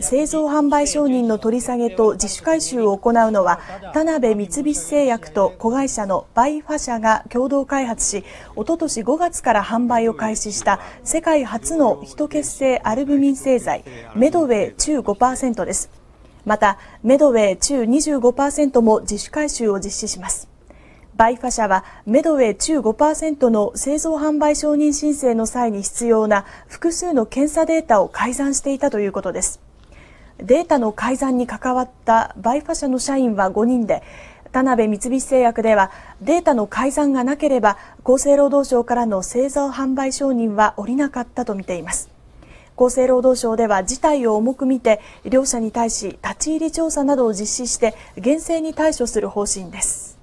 製造販売承認の取り下げと自主回収を行うのは田辺三菱製薬と子会社のバイファ社が共同開発しおととし5月から販売を開始した世界初のヒト血清アルブミン製剤メドウェイ中5%です。またメドウェイ中25%も自主回収を実施します。バイファ社はメドウェイ中5%の製造販売承認申請の際に必要な複数の検査データを改ざんしていたということです。データの改ざんに関わったバイファ社の社員は5人で田辺三菱製薬ではデータの改ざんがなければ厚生労働省からの製造販売承認は下りなかったとみています。厚生労働省では事態を重く見て両社に対し立ち入り調査などを実施して厳正に対処する方針です。